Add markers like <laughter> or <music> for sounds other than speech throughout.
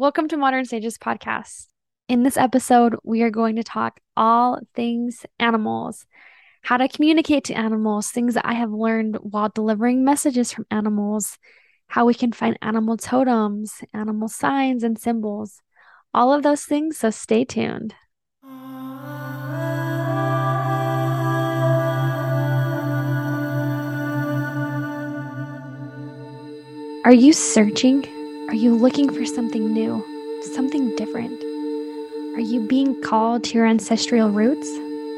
Welcome to Modern Sages Podcast. In this episode, we are going to talk all things animals, how to communicate to animals, things that I have learned while delivering messages from animals, how we can find animal totems, animal signs, and symbols, all of those things. So stay tuned. Are you searching? Are you looking for something new, something different? Are you being called to your ancestral roots?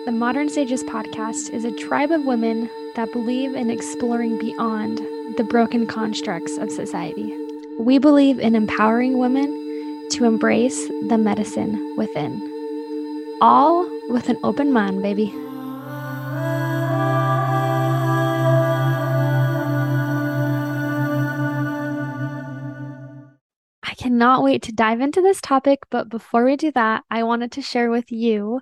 The Modern Sages podcast is a tribe of women that believe in exploring beyond the broken constructs of society. We believe in empowering women to embrace the medicine within, all with an open mind, baby. Cannot wait to dive into this topic, but before we do that, I wanted to share with you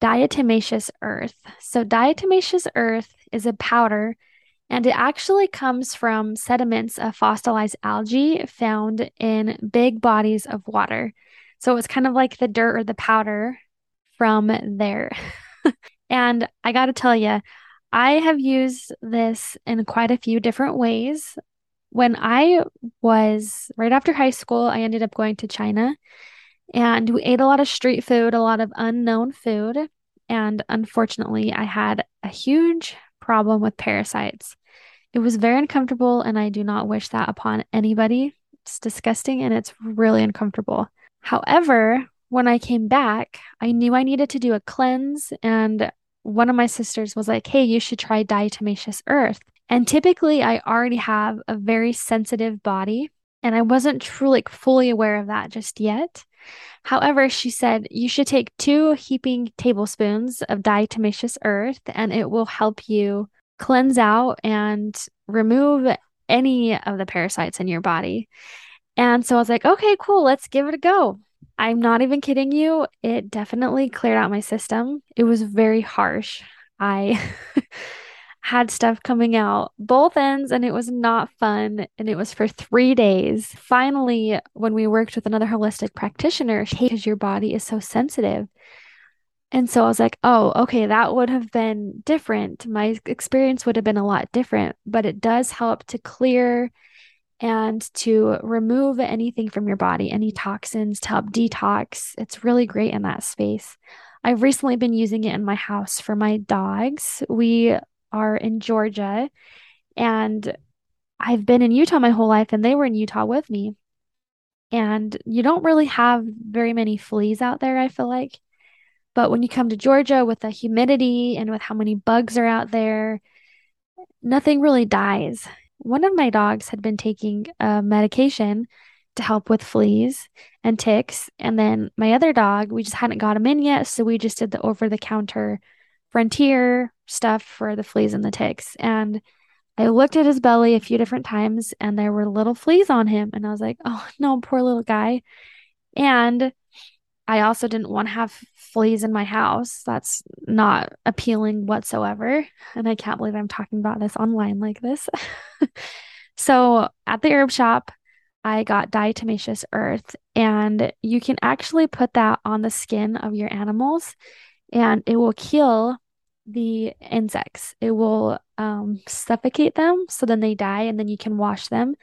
diatomaceous earth. So, diatomaceous earth is a powder and it actually comes from sediments of fossilized algae found in big bodies of water. So, it's kind of like the dirt or the powder from there. <laughs> and I got to tell you, I have used this in quite a few different ways when I was right after high school, I ended up going to China and we ate a lot of street food, a lot of unknown food. And unfortunately, I had a huge problem with parasites. It was very uncomfortable, and I do not wish that upon anybody. It's disgusting and it's really uncomfortable. However, when I came back, I knew I needed to do a cleanse, and one of my sisters was like, Hey, you should try diatomaceous earth. And typically, I already have a very sensitive body, and I wasn't truly fully aware of that just yet. However, she said you should take two heaping tablespoons of diatomaceous earth, and it will help you cleanse out and remove any of the parasites in your body. And so I was like, okay, cool, let's give it a go. I'm not even kidding you. It definitely cleared out my system. It was very harsh. I <laughs> had stuff coming out both ends and it was not fun and it was for 3 days. Finally, when we worked with another holistic practitioner, because your body is so sensitive. And so I was like, "Oh, okay, that would have been different. My experience would have been a lot different, but it does help to clear and to remove anything from your body, any toxins to help detox. It's really great in that space. I've recently been using it in my house for my dogs. We are in Georgia and I've been in Utah my whole life and they were in Utah with me. And you don't really have very many fleas out there, I feel like. But when you come to Georgia with the humidity and with how many bugs are out there, nothing really dies. One of my dogs had been taking a medication to help with fleas and ticks. And then my other dog, we just hadn't got him in yet. So we just did the over the counter Frontline stuff for the fleas and the ticks. And I looked at his belly a few different times and there were little fleas on him. And I was like, oh <laughs> no, poor little guy. And I also didn't want to have fleas in my house. That's not appealing whatsoever. And I can't believe I'm talking about this online like this. <laughs> so at the herb shop, I got diatomaceous earth, and you can actually put that on the skin of your animals and it will kill the insects. It will um, suffocate them so then they die and then you can wash them.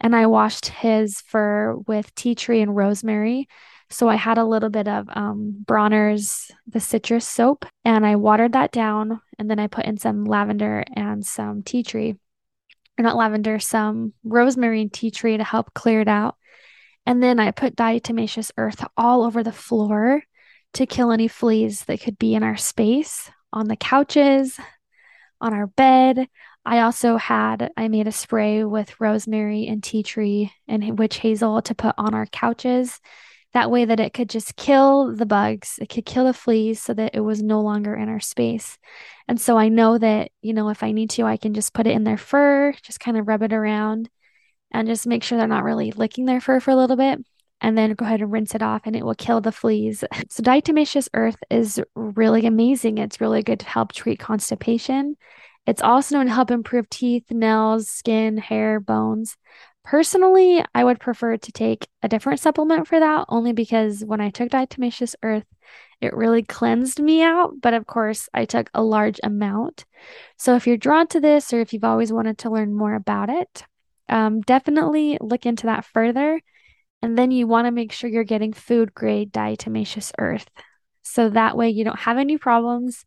And I washed his fur with tea tree and rosemary. So I had a little bit of um, Bronner's, the citrus soap, and I watered that down. And then I put in some lavender and some tea tree, or not lavender, some rosemary and tea tree to help clear it out. And then I put diatomaceous earth all over the floor to kill any fleas that could be in our space on the couches, on our bed. I also had, I made a spray with rosemary and tea tree and witch hazel to put on our couches. That way, that it could just kill the bugs, it could kill the fleas so that it was no longer in our space. And so I know that, you know, if I need to, I can just put it in their fur, just kind of rub it around and just make sure they're not really licking their fur for a little bit and then go ahead and rinse it off and it will kill the fleas. <laughs> So diatomaceous earth is really amazing. It's really good to help treat constipation. It's also known to help improve teeth, nails, skin, hair, bones, Personally, I would prefer to take a different supplement for that only because when I took Diatomaceous Earth, it really cleansed me out. But of course, I took a large amount. So if you're drawn to this or if you've always wanted to learn more about it, um, definitely look into that further. And then you want to make sure you're getting food grade diatomaceous earth. So that way you don't have any problems.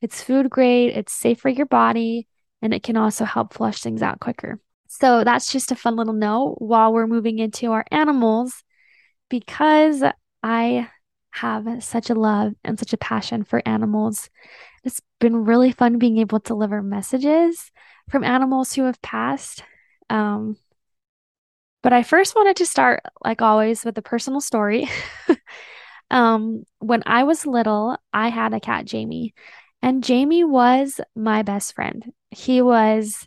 It's food grade, it's safe for your body, and it can also help flush things out quicker. So that's just a fun little note while we're moving into our animals because I have such a love and such a passion for animals. It's been really fun being able to deliver messages from animals who have passed. Um, but I first wanted to start, like always, with a personal story. <laughs> um, when I was little, I had a cat, Jamie, and Jamie was my best friend. He was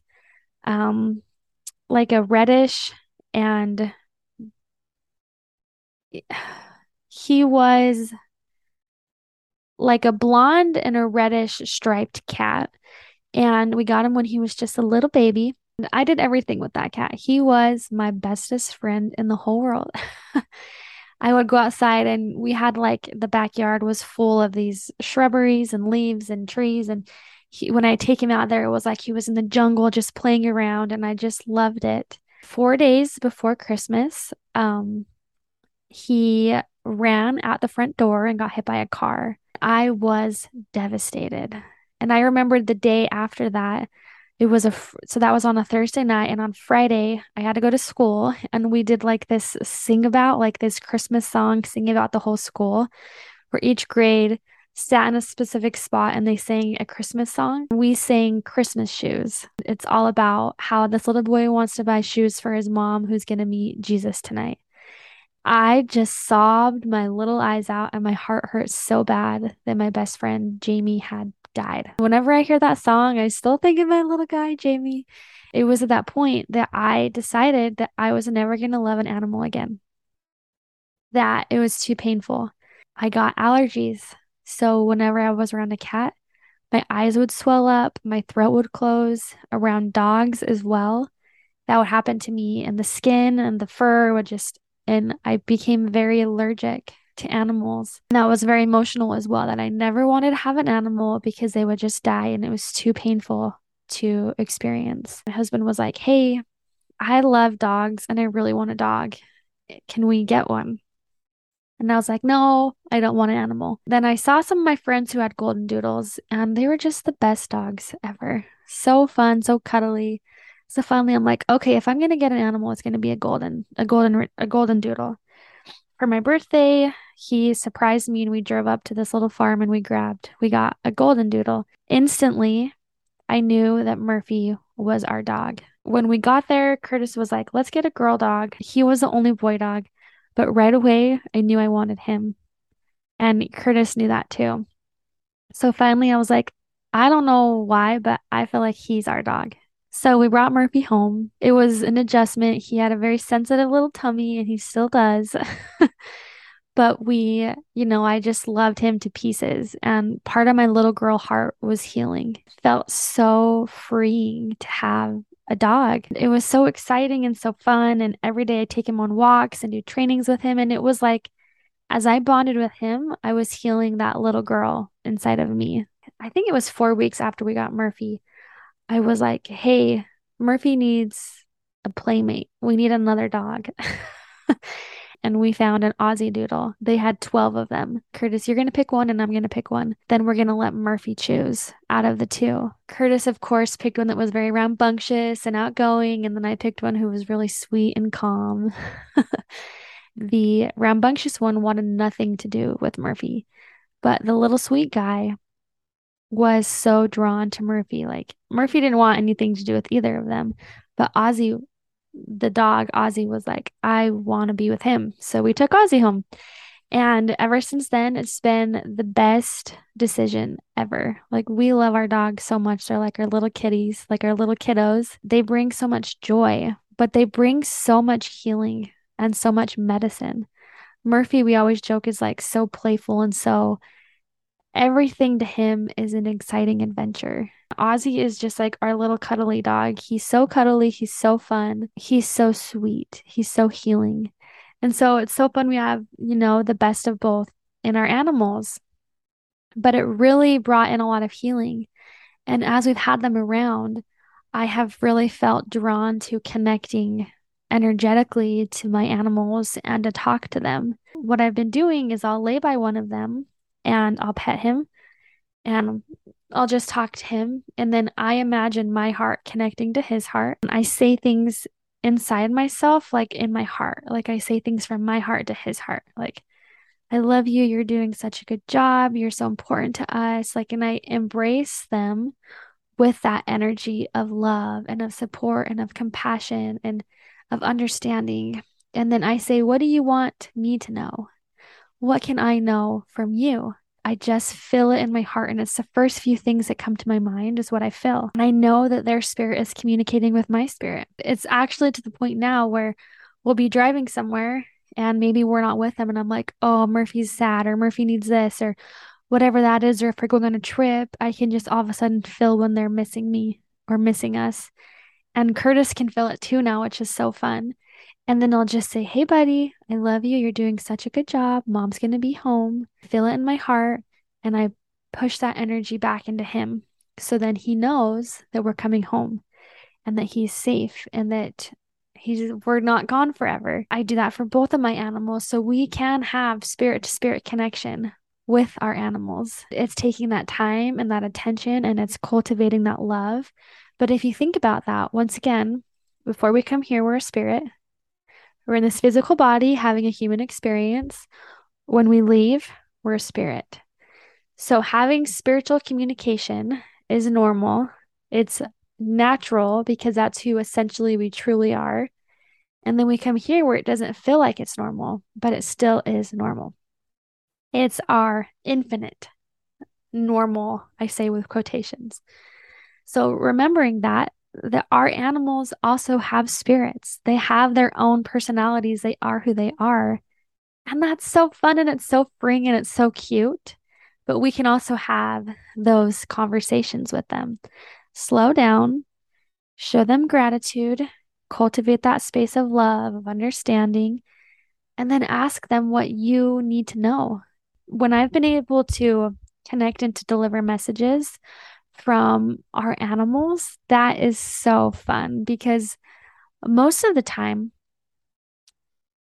um, like a reddish and <sighs> he was like a blonde and a reddish striped cat. And we got him when he was just a little baby. I did everything with that cat. He was my bestest friend in the whole world. <laughs> I would go outside and we had like the backyard was full of these shrubberies and leaves and trees and he, when I take him out there, it was like he was in the jungle just playing around, and I just loved it. Four days before Christmas, um, he ran out the front door and got hit by a car. I was devastated. And I remembered the day after that. It was a so that was on a Thursday night, and on Friday I had to go to school, and we did like this sing about like this Christmas song, sing about the whole school, where each grade sat in a specific spot and they sang a Christmas song. We sang Christmas shoes. It's all about how this little boy wants to buy shoes for his mom who's going to meet Jesus tonight. I just sobbed my little eyes out and my heart hurt so bad that my best friend Jamie had died. Whenever I hear that song, I still think of my little guy, Jamie. It was at that point that I decided that I was never going to love an animal again, that it was too painful. I got allergies so whenever I was around a cat, my eyes would swell up, my throat would close. Around dogs as well, that would happen to me, and the skin and the fur would just, and I became very allergic to animals. And that was very emotional as well, that I never wanted to have an animal because they would just die and it was too painful to experience. My husband was like, Hey, I love dogs and I really want a dog. Can we get one? And I was like, no, I don't want an animal. Then I saw some of my friends who had golden doodles, and they were just the best dogs ever. So fun, so cuddly. So finally, I'm like, okay, if I'm gonna get an animal, it's gonna be a golden, a golden, a golden doodle. For my birthday, he surprised me, and we drove up to this little farm, and we grabbed, we got a golden doodle. Instantly, I knew that Murphy was our dog. When we got there, Curtis was like, let's get a girl dog. He was the only boy dog. But right away, I knew I wanted him. And Curtis knew that too. So finally, I was like, I don't know why, but I feel like he's our dog. So we brought Murphy home. It was an adjustment. He had a very sensitive little tummy, and he still does. <laughs> but we, you know, I just loved him to pieces. And part of my little girl heart was healing. Felt so freeing to have a dog. It was so exciting and so fun. And every day I take him on walks and do trainings with him. And it was like, as I bonded with him, I was healing that little girl inside of me. I think it was four weeks after we got Murphy. I was like, hey, Murphy needs a playmate. We need another dog. <laughs> and we found an Aussie doodle. They had 12 of them. Curtis, you're going to pick one and I'm going to pick one. Then we're going to let Murphy choose out of the two. Curtis, of course, picked one that was very rambunctious and outgoing. And then I picked one who was really sweet and calm. <laughs> the rambunctious one wanted nothing to do with Murphy, but the little sweet guy was so drawn to Murphy. Like Murphy didn't want anything to do with either of them, but Ozzy the dog, Ozzy, was like, I want to be with him. So we took Ozzy home. And ever since then, it's been the best decision ever. Like, we love our dogs so much. They're like our little kitties, like our little kiddos. They bring so much joy, but they bring so much healing and so much medicine. Murphy, we always joke, is like so playful and so everything to him is an exciting adventure. Ozzy is just like our little cuddly dog. He's so cuddly, he's so fun, he's so sweet, he's so healing. And so it's so fun we have, you know, the best of both in our animals. But it really brought in a lot of healing. And as we've had them around, I have really felt drawn to connecting energetically to my animals and to talk to them. What I've been doing is I'll lay by one of them and I'll pet him and I'll just talk to him. And then I imagine my heart connecting to his heart. And I say things inside myself, like in my heart. Like I say things from my heart to his heart. Like, I love you. You're doing such a good job. You're so important to us. Like, and I embrace them with that energy of love and of support and of compassion and of understanding. And then I say, What do you want me to know? What can I know from you? I just feel it in my heart. And it's the first few things that come to my mind is what I feel. And I know that their spirit is communicating with my spirit. It's actually to the point now where we'll be driving somewhere and maybe we're not with them. And I'm like, oh, Murphy's sad or Murphy needs this or whatever that is. Or if we're going on a trip, I can just all of a sudden feel when they're missing me or missing us. And Curtis can feel it too now, which is so fun. And then I'll just say, Hey, buddy, I love you. You're doing such a good job. Mom's going to be home. Feel it in my heart. And I push that energy back into him. So then he knows that we're coming home and that he's safe and that he's we're not gone forever. I do that for both of my animals so we can have spirit to spirit connection with our animals. It's taking that time and that attention and it's cultivating that love. But if you think about that, once again, before we come here, we're a spirit. We're in this physical body having a human experience. When we leave, we're a spirit. So, having spiritual communication is normal. It's natural because that's who essentially we truly are. And then we come here where it doesn't feel like it's normal, but it still is normal. It's our infinite normal, I say with quotations. So, remembering that that our animals also have spirits. They have their own personalities. They are who they are. And that's so fun and it's so freeing and it's so cute. But we can also have those conversations with them. Slow down, show them gratitude, cultivate that space of love, of understanding, and then ask them what you need to know. When I've been able to connect and to deliver messages from our animals, that is so fun because most of the time,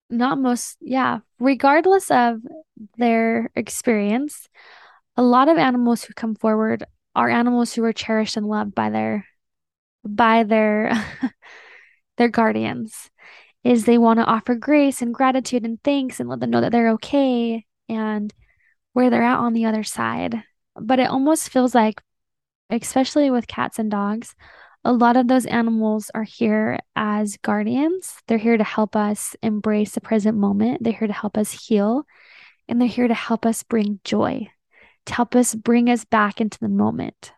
not most, yeah, regardless of their experience, a lot of animals who come forward are animals who are cherished and loved by their by their <laughs> their guardians is they want to offer grace and gratitude and thanks and let them know that they're okay and where they're at on the other side. But it almost feels like especially with cats and dogs, a lot of those animals are here as guardians. They're here to help us embrace the present moment. They're here to help us heal. And they're here to help us bring joy, to help us bring us back into the moment.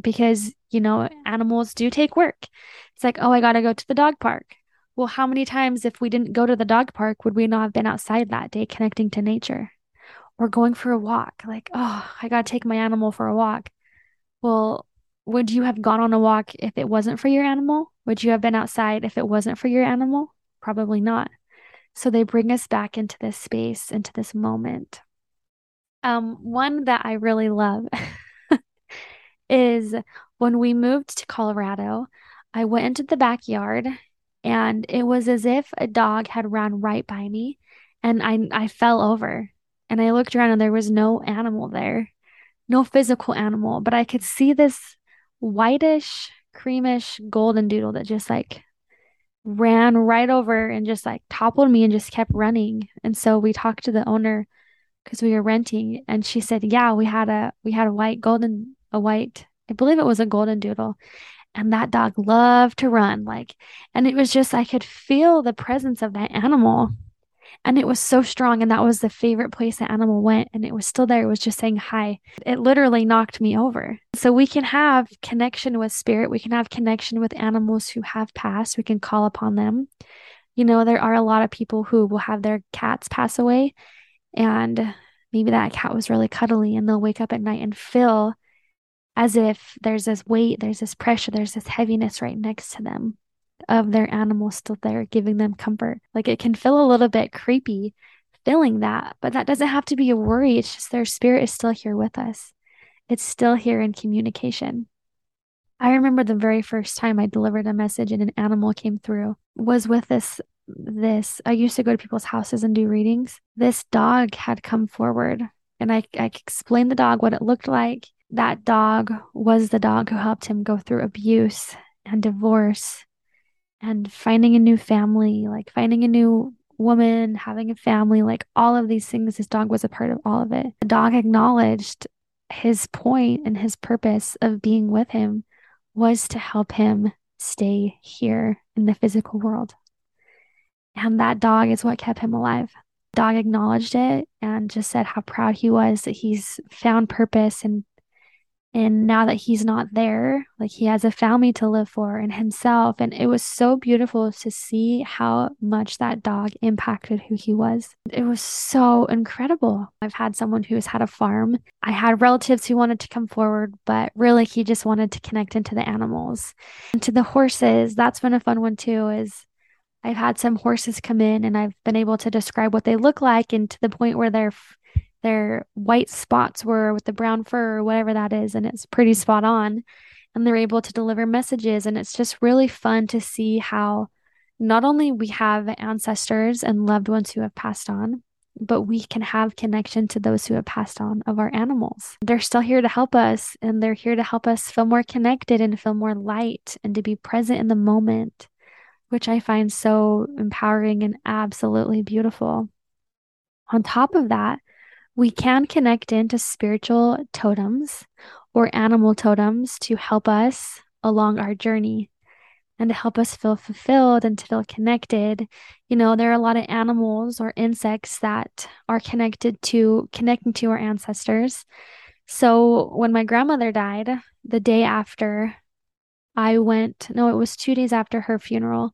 Because, you know, animals do take work. It's like, oh, I got to go to the dog park. Well, how many times, if we didn't go to the dog park, would we not have been outside that day connecting to nature or going for a walk? Like, oh, I got to take my animal for a walk. Well, would you have gone on a walk if it wasn't for your animal? Would you have been outside if it wasn't for your animal? Probably not. So they bring us back into this space, into this moment. Um, one that I really love <laughs> is when we moved to Colorado, I went into the backyard and it was as if a dog had run right by me and I I fell over and I looked around and there was no animal there no physical animal, but I could see this whitish, creamish golden doodle that just like ran right over and just like toppled me and just kept running. And so we talked to the owner because we were renting and she said, "Yeah, we had a we had a white golden a white I believe it was a golden doodle." And that dog loved to run like and it was just I could feel the presence of that animal and it was so strong. And that was the favorite place the animal went. And it was still there. It was just saying hi. It literally knocked me over. So we can have connection with spirit. We can have connection with animals who have passed. We can call upon them. You know, there are a lot of people who will have their cats pass away and Maybe that cat was really cuddly and they'll wake up at night and feel as if there's this weight, there's this pressure, there's this heaviness right next to them of their animal still there, giving them comfort. Like it can feel a little bit creepy feeling that, but that doesn't have to be a worry. It's just their spirit is still here with us, it's still here in communication. I remember the very first time I delivered a message and an animal came through was with this this I used to go to people's houses and do readings. This dog had come forward and I, I explained the dog what it looked like. That dog was the dog who helped him go through abuse and divorce and finding a new family, like finding a new woman, having a family, like all of these things. His dog was a part of all of it. The dog acknowledged his point and his purpose of being with him was to help him stay here in the physical world. And that dog is what kept him alive. Dog acknowledged it and just said how proud he was that he's found purpose and and now that he's not there, like he has a family to live for and himself. And it was so beautiful to see how much that dog impacted who he was. It was so incredible. I've had someone who's had a farm. I had relatives who wanted to come forward, but really he just wanted to connect into the animals. And to the horses, that's been a fun one too, is I've had some horses come in and I've been able to describe what they look like and to the point where they're their white spots were with the brown fur or whatever that is, and it's pretty spot on. And they're able to deliver messages. And it's just really fun to see how not only we have ancestors and loved ones who have passed on, but we can have connection to those who have passed on of our animals. They're still here to help us, and they're here to help us feel more connected and feel more light and to be present in the moment, which I find so empowering and absolutely beautiful. On top of that, we can connect into spiritual totems or animal totems to help us along our journey and to help us feel fulfilled and to feel connected. You know, there are a lot of animals or insects that are connected to connecting to our ancestors. So when my grandmother died, the day after I went, no, it was two days after her funeral,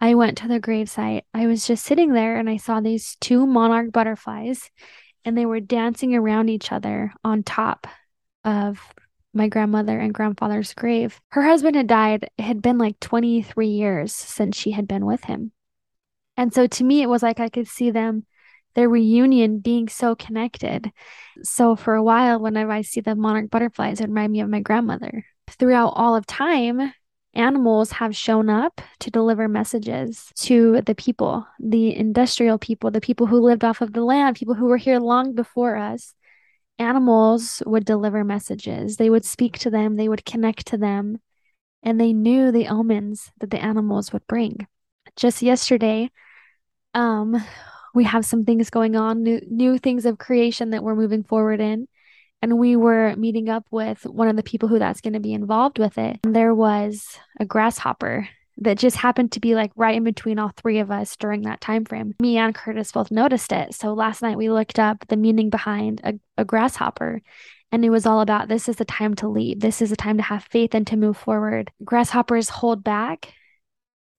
I went to the gravesite. I was just sitting there and I saw these two monarch butterflies and they were dancing around each other on top of my grandmother and grandfather's grave. Her husband had died. It had been like 23 years since she had been with him. And so to me, it was like I could see them, their reunion being so connected. So for a while, whenever I see the monarch butterflies, it remind me of my grandmother. Throughout all of time, animals have shown up to deliver messages to the people, the industrial people, the people who lived off of the land, people who were here long before us. Animals would deliver messages. They would speak to them, they would connect to them, and they knew the omens that the animals would bring. Just yesterday, um, we have some things going on, new, new things of creation that we're moving forward in and we were meeting up with one of the people who that's going to be involved with it. And there was a grasshopper that just happened to be like right in between all three of us during that time frame. Me and Curtis both noticed it. So last night we looked up the meaning behind a, a grasshopper. And it was all about this is the time to leave. This is the time to have faith and to move forward. Grasshoppers hold back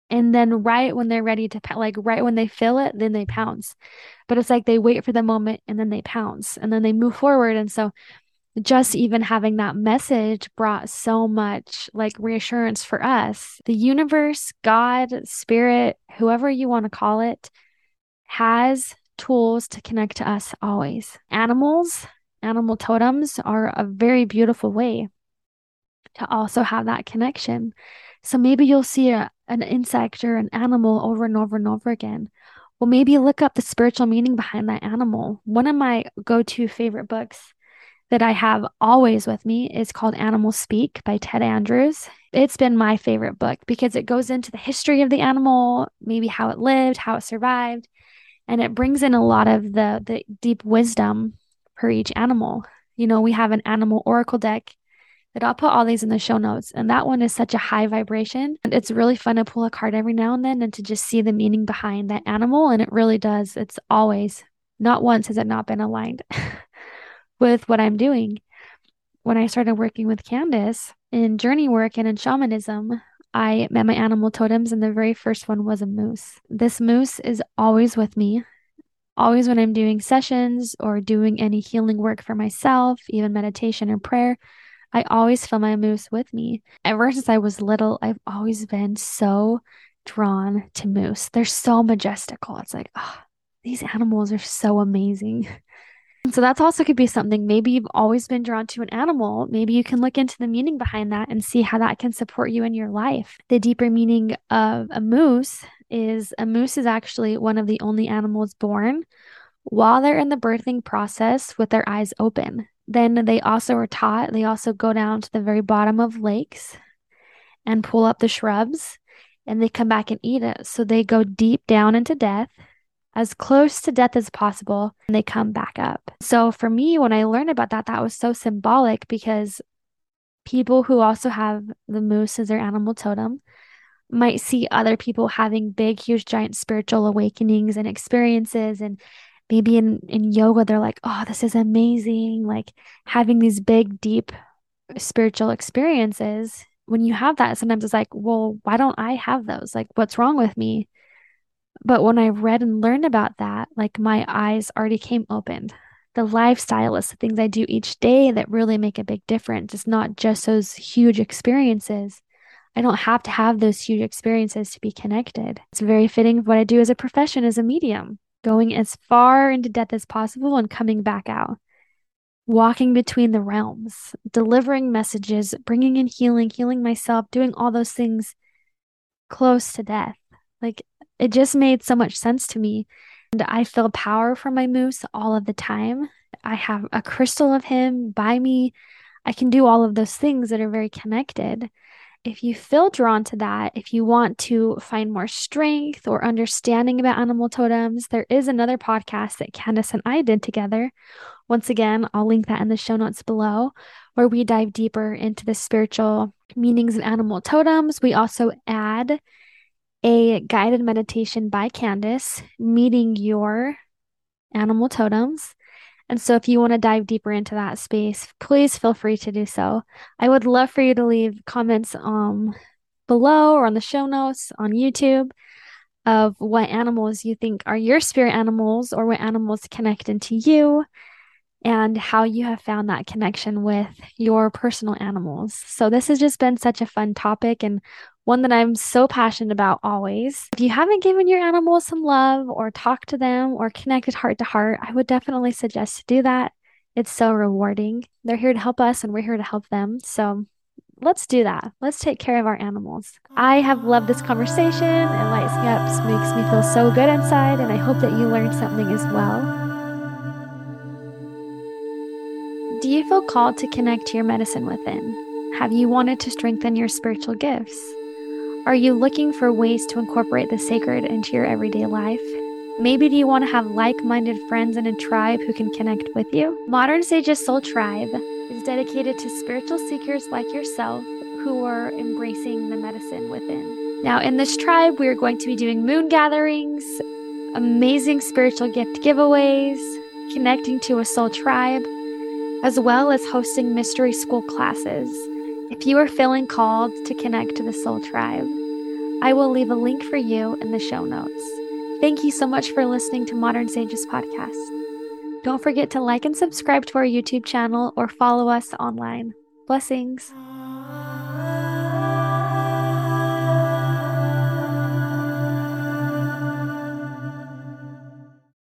and then right when they're ready to like right when they feel it then they pounce. But it's like they wait for the moment and then they pounce and then they move forward. And so just even having that message brought so much like reassurance for us. The universe god spirit whoever you want to call it has tools to connect to us always. Animals animal totems are a very beautiful way to also have that connection. So maybe you'll see a, an insect or an animal over and over and over again. Well, maybe look up the spiritual meaning behind that animal. One of my go to favorite books that I have always with me is called Animal Speak by Ted Andrews. It's been my favorite book because it goes into the history of the animal, maybe how it lived, how it survived, and it brings in a lot of the the deep wisdom for each animal. You know, we have an animal oracle deck I'll put all these in the show notes. And that one is such a high vibration. And it's really fun to pull a card every now and then and to just see the meaning behind that animal. And it really does. It's always, not once has it not been aligned <laughs> with what I'm doing. When I started working with Candace in journey work and in shamanism, I met my animal totems, and the very first one was a moose. This moose is always with me. Always when I'm doing sessions or doing any healing work for myself, even meditation or prayer, I always feel my moose with me. Ever since I was little, I've always been so drawn to moose. They're so majestical. It's like, oh, these animals are so amazing. <laughs> So that's also could be something. Maybe you've always been drawn to an animal. Maybe you can look into the meaning behind that and see how that can support you in your life. The deeper meaning of a moose is a moose is actually one of the only animals born while they're in the birthing process with their eyes open. Then they also are taught, they also go down to the very bottom of lakes and pull up the shrubs and they come back and eat it. So they go deep down into death as close to death as possible and they come back up. So for me, when I learned about that, that was so symbolic because people who also have the moose as their animal totem might see other people having big, huge, giant spiritual awakenings and experiences. And maybe in, in yoga, they're like, oh, this is amazing. Like having these big, deep spiritual experiences. When you have that, sometimes it's like, well, why don't I have those? Like, what's wrong with me? But when I read and learned about that, like my eyes already came opened. The lifestyle is the things I do each day that really make a big difference. It's not just those huge experiences. I don't have to have those huge experiences to be connected. It's very fitting what I do as a profession as a medium, going as far into death as possible and coming back out, walking between the realms, delivering messages, bringing in healing, healing myself, doing all those things close to death. Like it just made so much sense to me. And I feel power from my moose all of the time. I have a crystal of him by me. I can do all of those things that are very connected. If you feel drawn to that, if you want to find more strength or understanding about animal totems, there is another podcast that Candace and I did together. Once again, I'll link that in the show notes below, where we dive deeper into the spiritual meanings of animal totems. We also add a guided meditation by Candace, meeting your animal totems. And so, if you want to dive deeper into that space, please feel free to do so. I would love for you to leave comments um, below or on the show notes on YouTube of what animals you think are your spirit animals or what animals connect into you and how you have found that connection with your personal animals. So, this has just been such a fun topic and one that I'm so passionate about always. If you haven't given your animals some love or talked to them or connected heart to heart, I would definitely suggest to do that. It's so rewarding. They're here to help us and we're here to help them. So let's do that. Let's take care of our animals. I have loved this conversation. It lights me up, makes me feel so good inside, and I hope that you learned something as well. Do you feel called to connect to your medicine within? Have you wanted to strengthen your spiritual gifts? Are you looking for ways to incorporate the sacred into your everyday life? Maybe do you want to have like minded friends in a tribe who can connect with you? Modern Sages Soul Tribe is dedicated to spiritual seekers like yourself who are embracing the medicine within. Now, in this tribe, we are going to be doing moon gatherings, amazing spiritual gift giveaways, connecting to a soul tribe, as well as hosting mystery school classes if you are feeling called to connect to the Soul Tribe, I will leave a link for you in the show notes. Thank you so much for listening to Modern Sages Podcast. Don't forget to like and subscribe to our YouTube channel or follow us online. Blessings.